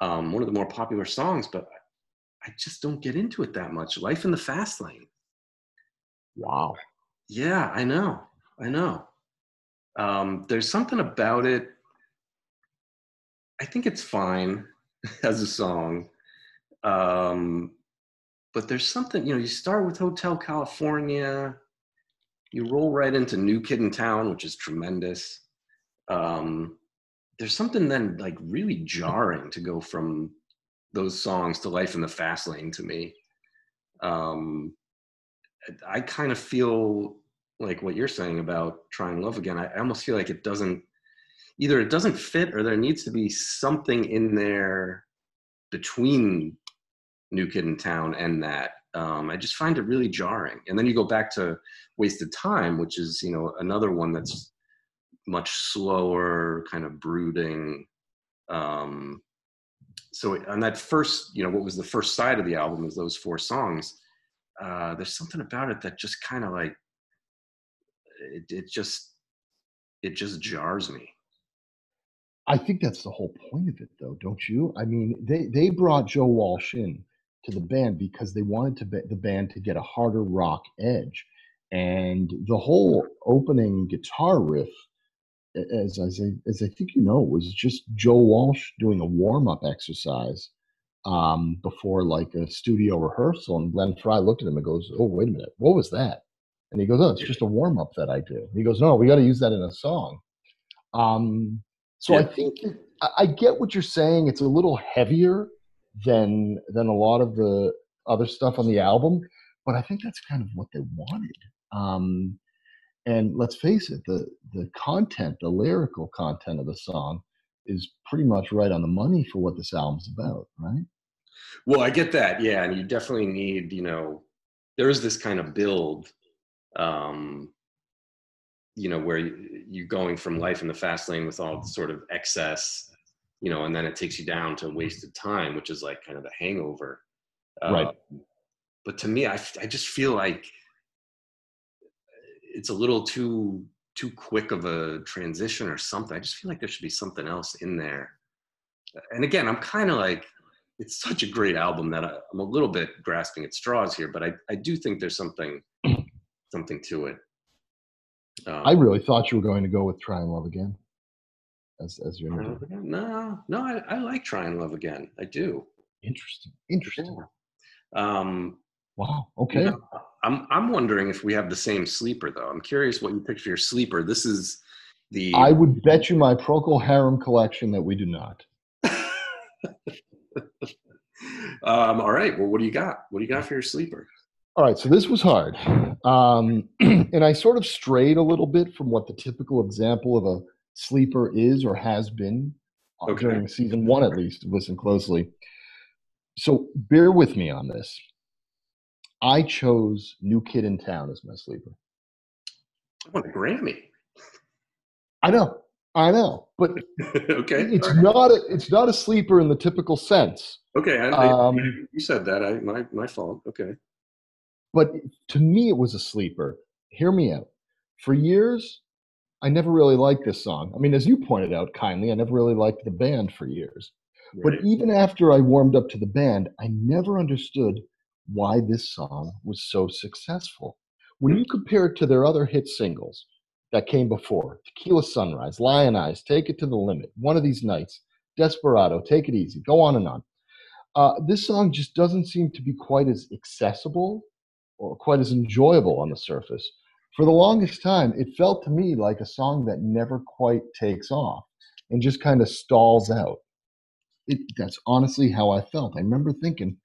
Um, one of the more popular songs, but I just don't get into it that much. Life in the Fast Lane. Wow. Yeah, I know. I know. Um, there's something about it. I think it's fine [LAUGHS] as a song. Um, but there's something, you know, you start with Hotel California, you roll right into New Kid in Town, which is tremendous. Um, there's something then like really jarring to go from those songs to Life in the Fast Lane to me. Um, I kind of feel like what you're saying about trying love again. I, almost feel like it doesn't either it doesn't fit or there needs to be something in there between New Kid in Town and that. Um, I just find it really jarring. And then you go back to Wasted Time, which is you know another one that's much slower, kind of brooding. Um, so on that first, you know, what was the first side of the album is those four songs. Uh, there's something about it that just kind of like it, it just it just jars me. I think that's the whole point of it, though, don't you? I mean, they they brought Joe Walsh in to the band because they wanted to be, the band to get a harder rock edge, and the whole opening guitar riff, as I, as I think you know, was just Joe Walsh doing a warm up exercise um, before like a studio rehearsal, and Glenn Frey looked at him and goes, "Oh, wait a minute, what was that?" And he goes, "Oh, it's just a warm up that I do." He goes, "No, we got to use that in a song." Um, so I think I I get what you're saying. It's a little heavier than than a lot of the other stuff on the album, but I think that's kind of what they wanted. Um, and let's face it, the the content, the lyrical content of the song, is pretty much right on the money for what this album's about, right? Well, I get that, yeah, and you definitely need, you know, there is this kind of build, um, you know, where you, you're going from life in the fast lane with all the sort of excess, you know, and then it takes you down to wasted time, which is like kind of the hangover. Right. Uh, but to me, I I just feel like it's a little too too quick of a transition or something. I just feel like there should be something else in there. And again, I'm kind of like, it's such a great album that I, I'm a little bit grasping at straws here, but I, I do think there's something something to it. Um, I really thought you were going to go with "Try and Love Again" as as your number. No, no, I, I like Try and Love Again. I do. Interesting. Interesting. Um, Wow. you Okay. know, I'm I'm wondering if we have the same sleeper though. I'm curious what you picked for your sleeper. This is the I would bet you my Procol Harum collection that we do not. [LAUGHS] um, all right. Well, what do you got? What do you got for your sleeper? All right, so this was hard. Um, [CLEARS THROAT] and I sort of strayed a little bit from what the typical example of a sleeper is or has been Okay. during season one, at least. Listen closely. So bear with me on this. I chose New Kid in Town as my sleeper. I want a Grammy. I know, I know, but [LAUGHS] okay. it's not a, it's not a sleeper in the typical sense. Okay. I, Um, you said that. I my my fault. Okay. but to me it was a sleeper hear me out for years i never really liked this song i mean as you pointed out kindly i never really liked the band for years but even after i warmed up to the band i never understood why this song was so successful when you compare it to their other hit singles that came before tequila sunrise lyin' eyes take it to the limit one of these nights desperado take it easy go on and on uh, this song just doesn't seem to be quite as accessible or quite as enjoyable on the surface. For the longest time, it felt to me like a song that never quite takes off and just kind of stalls out. It, that's honestly how I felt. I remember thinking,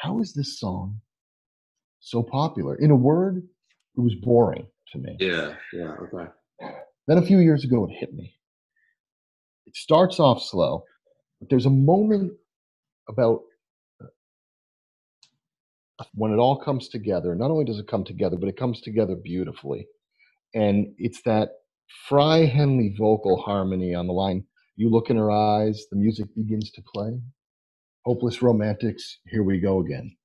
how is this song so popular? In a word, it was boring to me. yeah. Yeah. Okay. Then a few years ago, it hit me. It starts off slow, but there's a moment about uh, when it all comes together. Not only does it come together, but it comes together beautifully. And it's that Frey Henley vocal harmony on the line. You look in her eyes, the music begins to play. Hopeless Romantics, here we go again.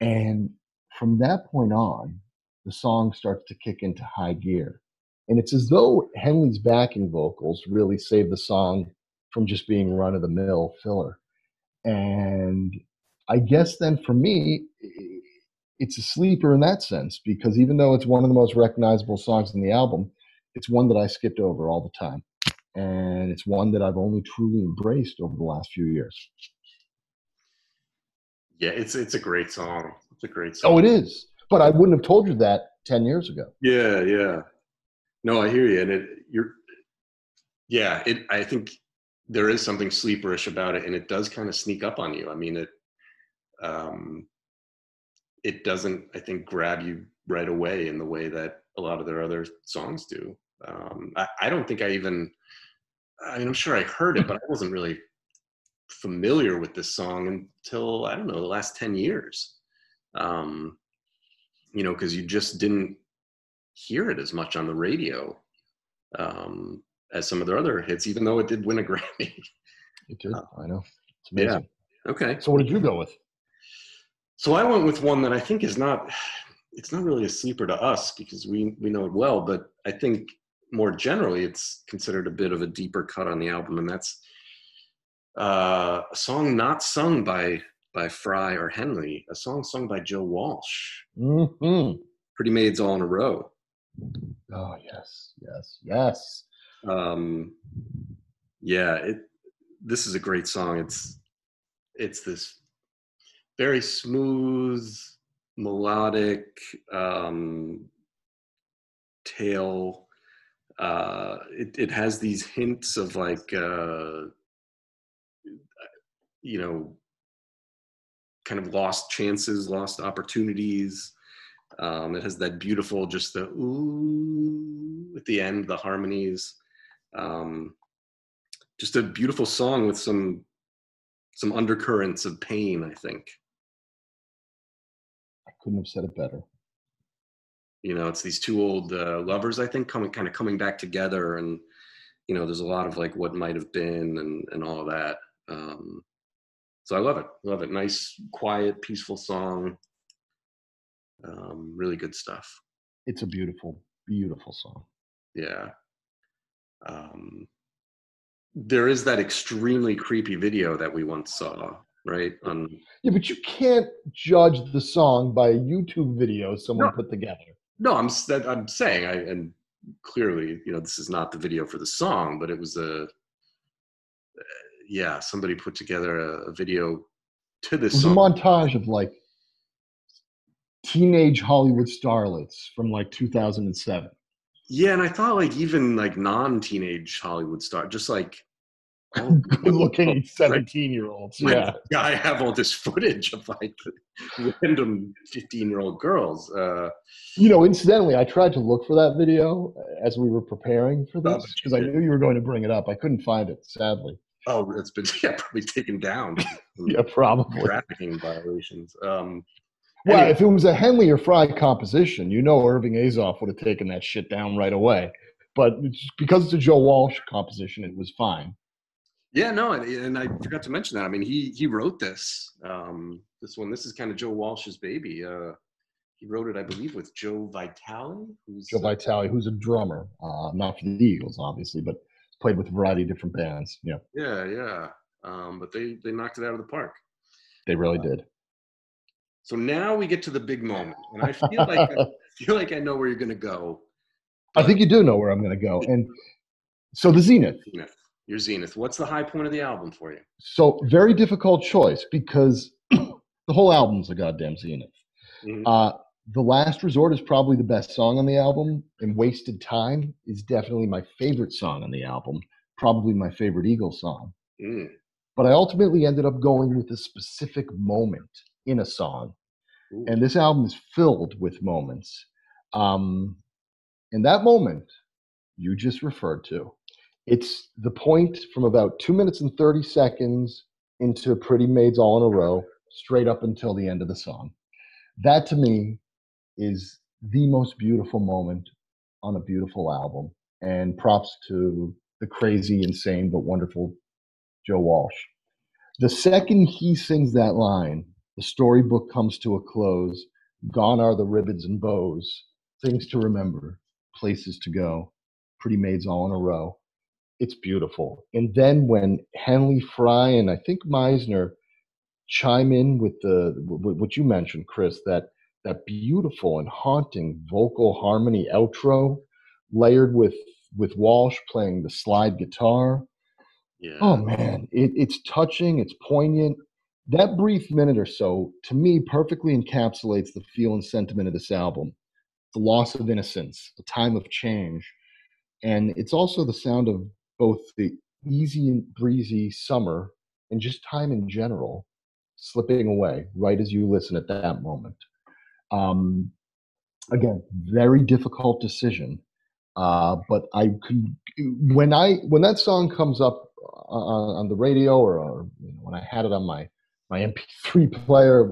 And from that point on, the song starts to kick into high gear. And it's as though Henley's backing vocals really save the song from just being run of the mill filler. And I guess then for me, it's a sleeper in that sense because even though it's one of the most recognizable songs in the album, it's one that I skipped over all the time. And it's one that I've only truly embraced over the last few years. Yeah. It's it's a great song. It's a great song. Oh, it is. But I wouldn't have told you that 10 years ago. Yeah, yeah. No, I hear you, and it you're. Yeah, it. I think there is something sleeperish about it, and it does kind of sneak up on you. I mean, it. Um, it doesn't, I think, grab you right away in the way that a lot of their other songs do. Um, I, I don't think I even. I mean, I'm sure I heard it, but I wasn't really familiar with this song until I don't know the last ten years. Um, you know, because you just didn't hear it as much on the radio um, as some of their other hits, even though it did win a [LAUGHS] Grammy. It did. I know. It's Yeah. okay, So what did you go with? so I went with one that I think is not. It's not really a sleeper to us because we we know it well, but I think more generally it's considered a bit of a deeper cut on the album, and that's uh, a song not sung by by Frey or Henley, a song sung by Joe Walsh. hmm Pretty Maids All in a Row. Oh, yes, yes, yes. um yeah it this is a great song it's it's this very smooth melodic um tale uh, it, it has these hints of like uh, you know kind of lost chances lost opportunities um, it has that beautiful just the ooh at the end the harmonies um, just a beautiful song with some some undercurrents of pain i think I couldn't have said it better. you know it's these two old uh, lovers i think coming kind of coming back together and you know there's a lot of like what might have been and and all of that um so i love it love it nice quiet peaceful song um really good stuff It's a beautiful, beautiful song. yeah um there is that extremely creepy video that we once saw right on Yeah, but you can't judge the song by a YouTube video someone No. put together. No, I'm that I'm saying I and clearly, you know, this is not the video for the song, but it was a yeah, somebody put together a, a video to this. It was a montage of like teenage Hollywood starlets from like 2007. Yeah, and I thought like even like non-teenage Hollywood star, just like [LAUGHS] oh, Good [LAUGHS] looking 17 year olds. like, Yeah. yeah, I have all this [LAUGHS] footage of like random 15-year-old girls. Uh, You know, incidentally, I tried to look for that video as we were preparing for Oh, this because I knew you were going to bring it up. I couldn't find it, sadly. Oh, it's been [LAUGHS] yeah, probably taken down. [LAUGHS] Yeah, probably. trafficking violations. Um, Well, Anyway. if it was a Henley or Frey composition, you know Irving Azoff would have taken that shit down right away. But it's- because it's a Joe Walsh composition, it was fine. Yeah, no, and, and I forgot to mention that. I mean, he he wrote this. Um, this one, this is kind of Joe Walsh's baby. Uh, he wrote it, I believe, with Joe Vitale, who's Joe Vitale, who's a drummer, uh, not for the Eagles, obviously, but played with a variety of different bands. Yeah, yeah, yeah. Um, but they they knocked it out of the park. they really did. So now we get to the big moment, and I feel like I [LAUGHS] [LAUGHS] feel like I know where you're going to go. I think you do know where I'm going to go. And so the Zenith. Zenith, your Zenith. What's the high point of the album for you? So very difficult choice because [CLEARS THROAT] the whole album's a goddamn Zenith. Mhm. Uh, the Last Resort is probably the best song on the album, and Wasted Time is definitely my favorite song on the album, probably my favorite Eagles song. Mm, But I ultimately ended up going with a specific moment in a song, ooh, and this album is filled with moments. Um, and that moment you just referred to, it's the point from about two minutes and 30 seconds into Pretty Maids All in a Row, straight up until the end of the song. That to me is the most beautiful moment on a beautiful album. And props to the crazy, insane, but wonderful Joe Walsh. The second he sings that line, the storybook comes to a close. Gone are the ribbons and bows, things to remember, places to go, pretty maids all in a row. It's beautiful. And then when Henley Frey and I think Meisner chime in with the what you mentioned, Chris, that that beautiful and haunting vocal harmony outro, layered with with Walsh playing the slide guitar. Oh, yeah. Oh man, it, it's touching. It's poignant. That brief minute or so, to me, perfectly encapsulates the feel and sentiment of this album. The loss of innocence, a time of change, and it's also the sound of both the easy and breezy summer and just time in general slipping away right as you listen at that moment. Um, again, very difficult decision. Uh, but I could when I when that song comes up on, on the radio or, or you know, when I had it on my my MP3 player,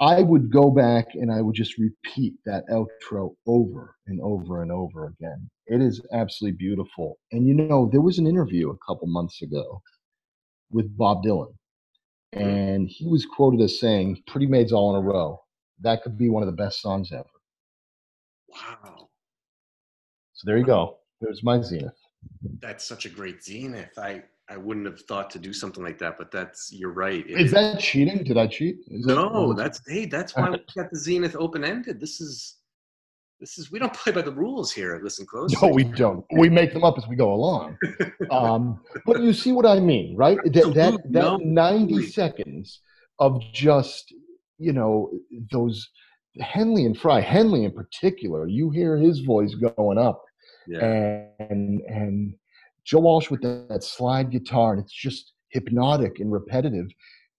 I would go back and I would just repeat that outro over and over and over again. It is absolutely beautiful. And you know, there was an interview a couple months ago with Bob Dylan, and he was quoted as saying, "Pretty Maids All in a Row." That could be one of the best songs ever. Wow. So there you go. There's my zenith. That's such a great zenith. I I wouldn't have thought to do something like that, but that's you're right. It Is that cheating? Did I cheat? Is that- no? That's hey, that's why we [LAUGHS] got the zenith open ended. This is this is we don't play by the rules here. at Listen close. No, we don't. We make them up as we go along. [LAUGHS] Um, but you see what I mean, right? That that, that No, 90 totally. seconds of just, you know, those Henley and Frey, Henley in particular, you hear his voice going up Yeah. And and Joe Walsh with that, that slide guitar, and it's just hypnotic and repetitive.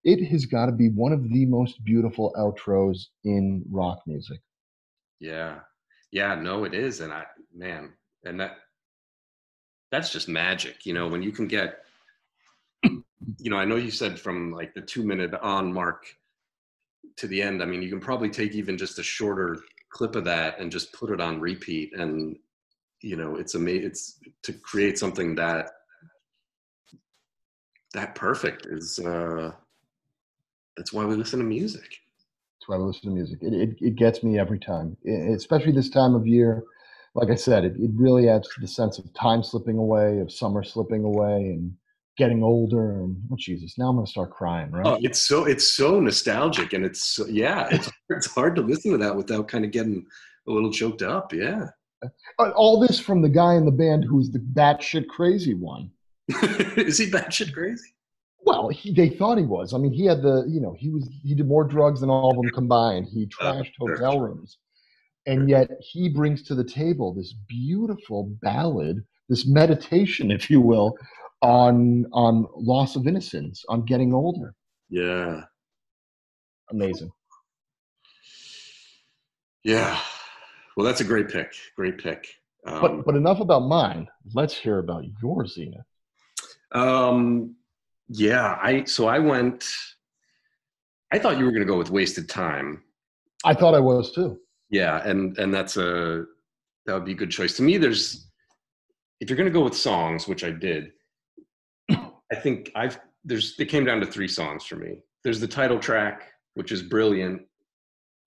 It has got to be one of the most beautiful outros in rock music. Yeah. Yeah, no, it is. And I man, and that that's just magic, you know, when you can get you know, I know you said from like the two minute on mark to the end. I mean, you can probably take even just a shorter clip of that and just put it on repeat, and you know, it's amazing. It's to create something that that perfect is. uh That's why we listen to music. That's why we listen to music. It it, it gets me every time, it, especially this time of year. Like I said, it, it really adds to the sense of time slipping away, of summer slipping away, and getting older and oh jesus now i'm gonna start crying right? Oh it's so it's so nostalgic and it's so, yeah it's, [LAUGHS] it's hard to listen to that without kind of getting a little choked up yeah. Uh, all this from the guy in the band who's the batshit crazy one. [LAUGHS] Is he batshit crazy? Well he, they thought he was. I mean he had the you know he was he did more drugs than all of them combined. He oh, trashed oh, hotel sure. rooms. And yet he brings to the table this beautiful ballad this meditation if you will on on loss of innocence, on getting older. Yeah. Amazing. Yeah. Well, that's a great pick. Great pick. Um, but but enough about mine. Let's hear about your Zenith. Um. Yeah. I so I went. I thought you were going to go with wasted time. I thought I was too. Yeah, and and that's a that would be a good choice. To me, there's if you're going to go with songs, which I did, I think I've there's it came down to three songs for me. There's the title track, which is brilliant.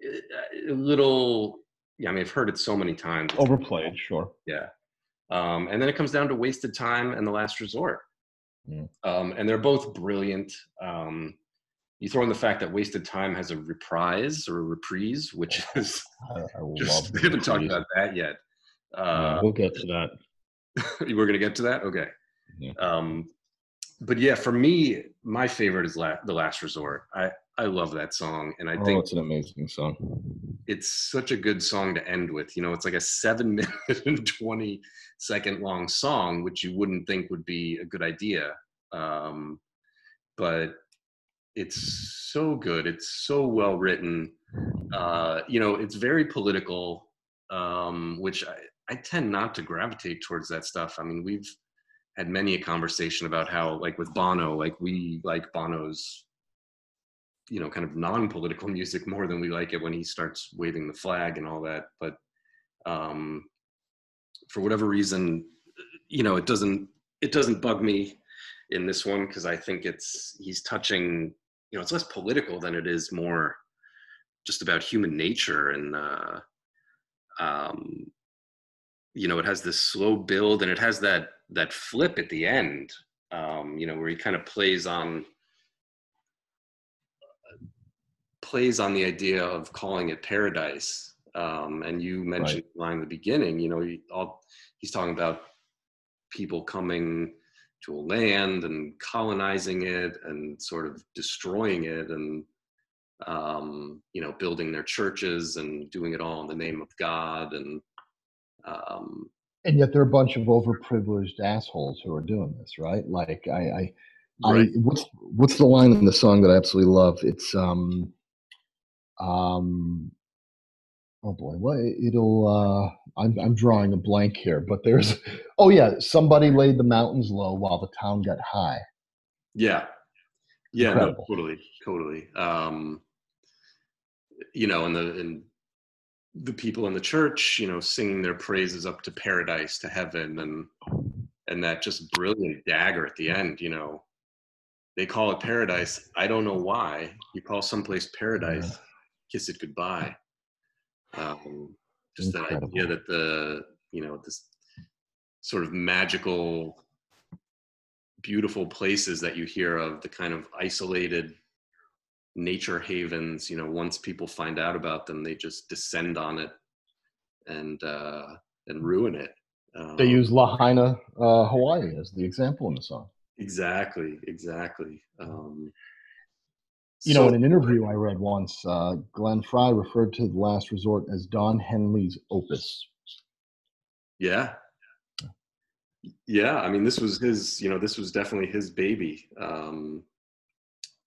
A little, yeah, I mean, I've heard it so many times. Overplayed, sure. Yeah. Um, and then it comes down to Wasted Time and The Last Resort. Mm. Um, and they're both brilliant. Um, you throw in the fact that Wasted Time has a reprise or a reprise, which is I, I just, [LAUGHS] we haven't talked about that yet. Uh, yeah, we'll get to that. [LAUGHS] We're going to get to that? Okay. Yeah. Um, but yeah, for me, my favorite is La- "The Last Resort." I I love that song, and I oh, think it's an amazing song. It's such a good song to end with. You know, it's like a seven [LAUGHS] minute and twenty second long song, which you wouldn't think would be a good idea, um, but it's so good. It's so well written. Uh, you know, it's very political, um, which I, I tend not to gravitate towards that stuff. I mean, we've had many a conversation about how like with Bono, like we like Bono's you know kind of non-political [LAUGHS] music more than we like it when he starts waving the flag and all that. But um for whatever reason you know it doesn't it doesn't bug me in this one because i think it's he's touching you know it's less political than it is more just about human nature and uh um you know it has this slow build and it has that that flip at the end um you know where he kind of plays on plays on the idea of calling it paradise um and you mentioned right. line in the beginning you know he, all, he's talking about people coming to a land and colonizing it and sort of destroying it and um, you know building their churches and doing it all in the name of god and um, and yet there are a bunch of overprivileged assholes who are doing this, right? Like I, I, right. I what's what's the line in the song that I absolutely love? It's um, um, oh boy, what it'll uh, I'm I'm drawing a blank here, but there's oh yeah, somebody laid the mountains low while the town got high. Yeah, yeah, no, totally, totally. Um, you know, and the and the people in the church, you know, singing their praises up to paradise, to heaven, and and that just brilliant dagger at the end, you know. They call it paradise. I don't know why. You call someplace paradise, kiss it goodbye. Um, just Incredible. that idea that the, you know, this sort of magical, beautiful places that you hear of, the kind of isolated nature havens you know once people find out about them they just descend on it and uh and ruin it. Um, they use lahaina uh hawaii as the example in the song. Exactly exactly. Um you so, know in an interview i read once uh glenn frey referred to the last resort as don henley's opus. Yeah. Yeah, I mean, this was his. You know, this was definitely his baby, um,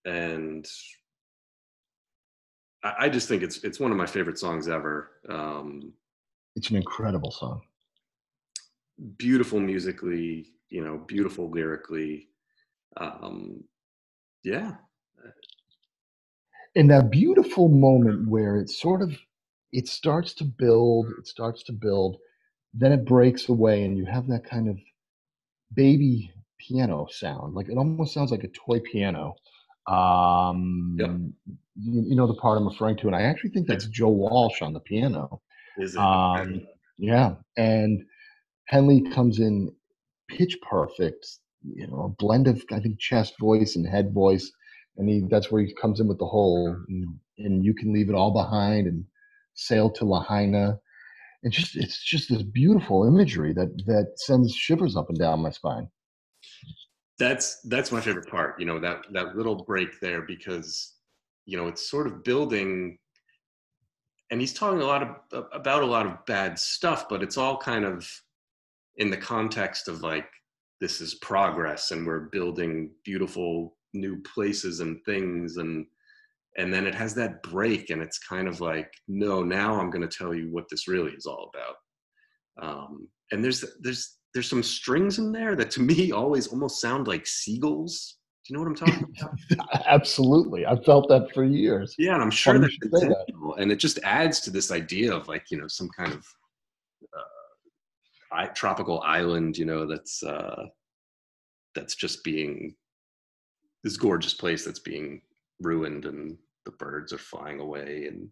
and I, I just think it's it's one of my favorite songs ever. Um, it's an incredible song. Beautiful musically, you know, beautiful lyrically. Um, yeah. And that beautiful moment where it sort of it starts to build, it starts to build, then it breaks away, and you have that kind of baby piano sound. Like it almost sounds like a toy piano. Um, Yep. you, you know the part I'm referring to, and I actually think that's Joe Walsh on the piano. Is it? Um, yeah, and Henley comes in pitch perfect, you know, a blend of I think chest voice and head voice, and he that's where he comes in with the whole and, and you can leave it all behind and sail to Lahaina. And just it's just this beautiful imagery that that sends shivers up and down my spine. That's that's my favorite part you know that that little break there because you know it's sort of building and he's talking a lot of about a lot of bad stuff but it's all kind of in the context of like this is progress and we're building beautiful new places and things and and then it has that break and it's kind of like no now i'm going to tell you what this really is all about. Um, and there's there's there's some strings in there that to me [LAUGHS] always almost sound like seagulls do you know what i'm talking about [LAUGHS] Absolutely, I've felt that for years. yeah and i'm sure that's say that. and it just adds to this idea of like you know some kind of uh, I, tropical island you know that's uh that's just being this gorgeous place that's being ruined and the birds are flying away and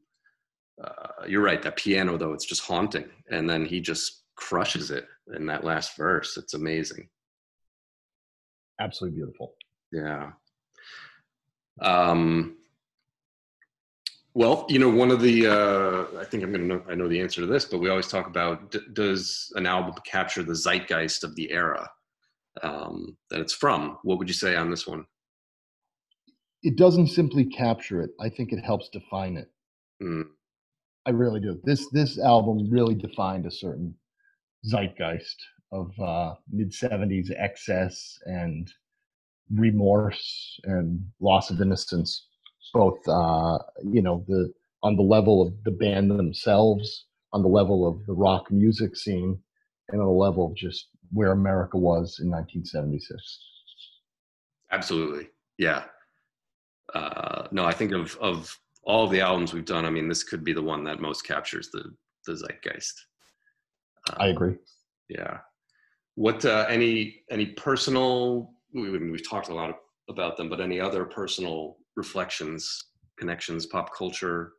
uh, you're right that piano though it's just haunting and then he just crushes it in that last verse it's amazing Absolutely beautiful. yeah um well you know one of the uh i think i'm gonna know i know the answer to this but we always talk about d- does an album capture the zeitgeist of the era um that it's from what would you say on this one It doesn't simply capture it. I think it helps define it. Mm, I really do. This this album really defined a certain zeitgeist of uh, mid '70s excess and remorse and loss of innocence. Both, uh, you know, the on the level of the band themselves, on the level of the rock music scene, and on the level of just where America was in 1976. absolutely yeah uh no i think of of all the albums we've done i mean this could be the one that most captures the the zeitgeist I Um, agree. Yeah. What uh, any any personal? We, we've talked a lot about them, but any other personal reflections, connections, pop culture?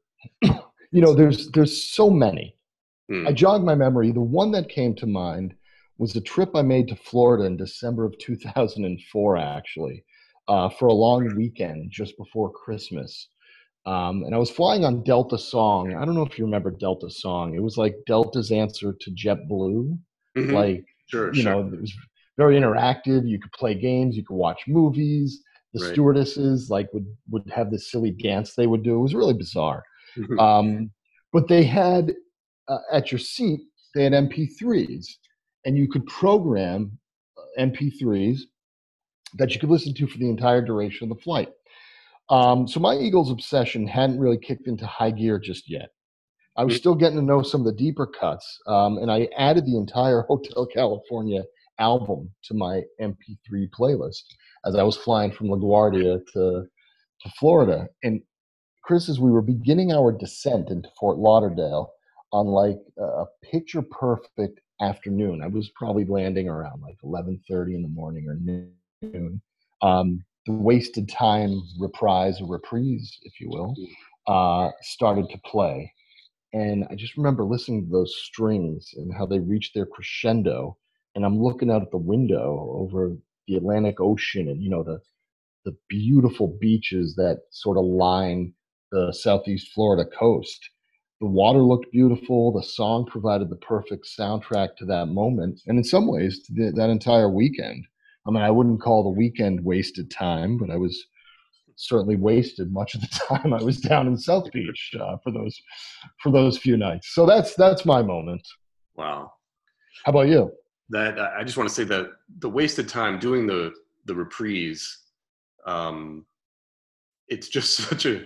You know, there's there's so many. Hmm. I jog my memory. The one that came to mind was a trip I made to Florida in December of 2004, actually, uh, for a long weekend just before Christmas. Um, and I was flying on Delta Song. I don't know if you remember Delta Song. It was like Delta's answer to JetBlue. Mhm. Like, sure, you sure. know, it was very interactive. You could play games, you could watch movies. The Right. stewardesses like would would have this silly dance they would do. It was really bizarre. Mhm. Um, but they had uh, at your seat they had MP3s, and you could program uh, MP3s that you could listen to for the entire duration of the flight. Um, so my Eagles obsession hadn't really kicked into high gear just yet. I was Mm. still getting to know some of the deeper cuts, um, and I added the entire [LAUGHS] Hotel California album to my MP3 playlist as I was flying from LaGuardia to to Florida. And Chris, as we were beginning our descent into Fort Lauderdale on like a picture perfect afternoon, I was probably landing around like 11:30 in the morning or noon. Um, the wasted time reprise or reprise, if you will, uh, started to play. And I just remember listening to those strings and how they reached their crescendo. And I'm looking out at the window over the Atlantic Ocean and, you know, the, the beautiful beaches that sort of line the Southeast Florida coast. The water looked beautiful. The song provided the perfect soundtrack to that moment. And in some ways, to the, that entire weekend. I mean, I wouldn't call the weekend wasted time, but I was certainly wasted much of the [LAUGHS] time I was down in South Beach uh, for those for those few nights. So that's that's my moment. Wow. How about you? that I just want to say that the wasted time doing the the reprise, um, it's just [LAUGHS] such a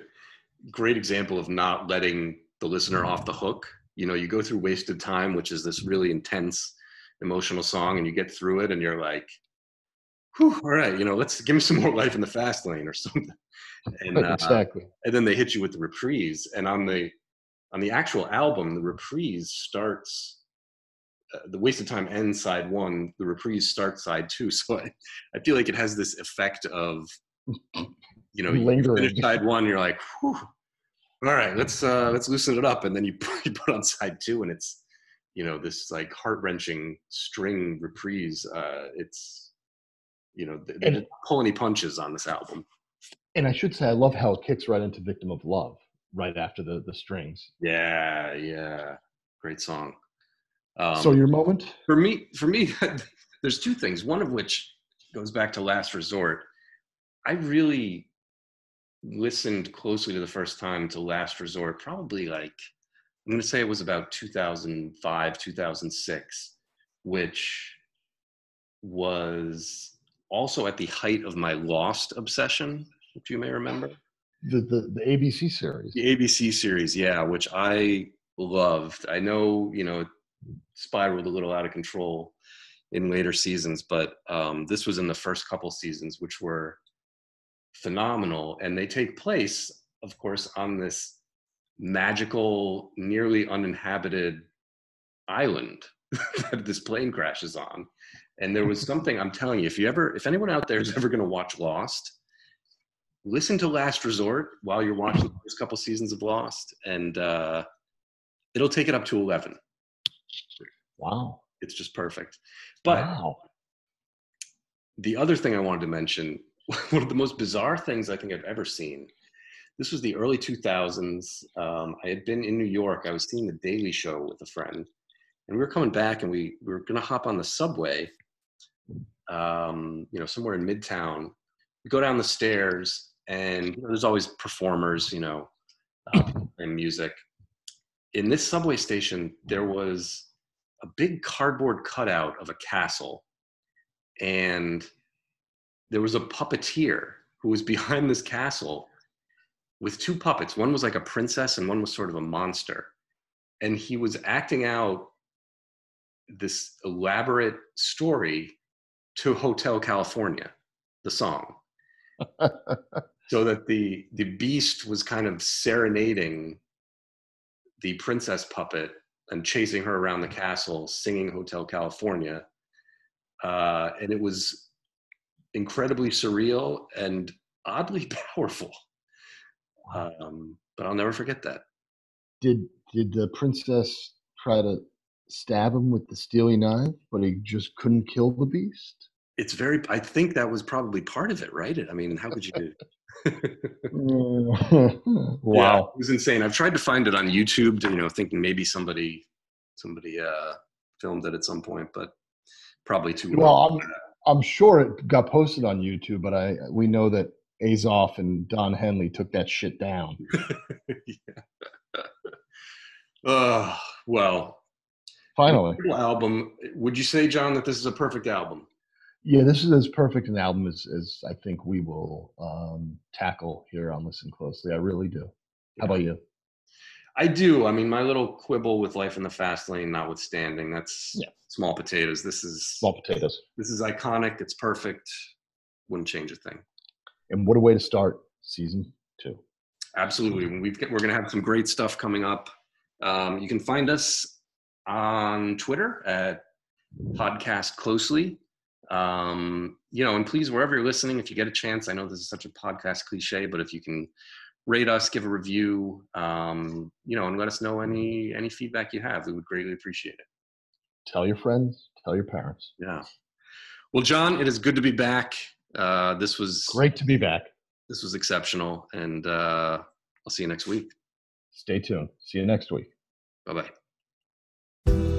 great example of not letting the listener off the hook. You know, you go through wasted time, which is this really intense emotional song, and you get through it, and you're like, Whew, all right, you know, let's give me some more life in the fast lane or something. [LAUGHS] And, uh, exactly. and then they hit you with the reprise, and on the on the actual album, the reprise starts. Uh, the of time ends side one. The reprise starts side two. [LAUGHS] So I, I feel like it has this effect of, you know, you finish side one, you're like, Whew, all right, let's uh, let's loosen it up, and then you [LAUGHS] put, you put on side two, and it's, you know, this like heart wrenching string reprise. Uh, it's, you know, they, they And- didn't pull any punches on this album. And I should say, I love how it kicks right into "Victim of Love" right after the the strings. Yeah, yeah, great song. Um, so your moment? for me, for me, [LAUGHS] there's two things. One of which goes back to Last Resort. I really listened closely to the first time to Last Resort. Probably like I'm going to say it was about 2005, 2006, which was also at the height of my Lost obsession, if you may remember. The the, the ABC series. The ABC series, yeah, which I loved. I know, you know, it spiraled a little out of control in later seasons, but um, this was in the first couple seasons, which were phenomenal. And they take place, of course, on this magical, nearly uninhabited island [LAUGHS] that this plane crashes on. And there was something I'm telling you, if you ever, if anyone out there is ever going to watch Lost, listen to Last Resort while you're watching the first couple seasons of Lost, and uh, it'll take it up to 11. Wow. It's just perfect. But wow. the other thing I wanted to mention, [LAUGHS] one of the most bizarre things I think I've ever seen. This was the early 2000s. Um, I had been in New York. I was seeing The Daily Show with a friend, and we were coming back, and we, we were going to hop on the subway, um, you know, somewhere in Midtown. We go down the stairs, and you know, there's always performers, you know, uh, [LAUGHS] and music. In this subway station, there was a big cardboard cutout of a castle and there was a puppeteer who was [LAUGHS] behind this castle with two puppets one was like a princess and one was sort of a monster and he was acting out this elaborate story to hotel california the song. [LAUGHS] So that the the beast was kind of serenading the princess puppet and chasing her around the castle singing hotel california. Uh, and it was incredibly surreal and oddly [LAUGHS] powerful. Um, but i'll never forget that. Did did the princess try to stab him with the steely knife, but he just couldn't kill the beast? it's very i think that was probably part of it right i mean how could you do it? [LAUGHS] wow. Yeah, it was insane. I've tried to find it on YouTube, to, you know, thinking maybe somebody somebody uh filmed it at some point, but probably too Well, long. I'm I'm sure it got posted on YouTube, but I we know that Azoff and Don Henley took that shit down. [LAUGHS] yeah. uh, well, Finally, album. Would you say, John, that this is a perfect album? yeah, this is as perfect an album as, as I think we will um, tackle here on Listen Closely. I really do. How about you? I do. I mean, my little quibble with Life in the Fast Lane, notwithstanding, that's Yeah. small potatoes. This is Small potatoes. this is iconic. It's perfect. Wouldn't change a thing. And what a way to start season two. Absolutely. We've got, we're going to have some great stuff coming up. Um, you can find us on Twitter at podcast closely. Um, you know, and please, wherever you're listening, if you get a chance, I know this is such a podcast cliche, but if you can rate us, give a review, um, you know, and let us know any any feedback you have, we would greatly appreciate it. Tell your friends, tell your parents. Yeah. Well, John, it is good to be back. Uh, this was Great to be back. This was exceptional, and uh, I'll see you next week. Stay tuned. See you next week. Bye bye thank you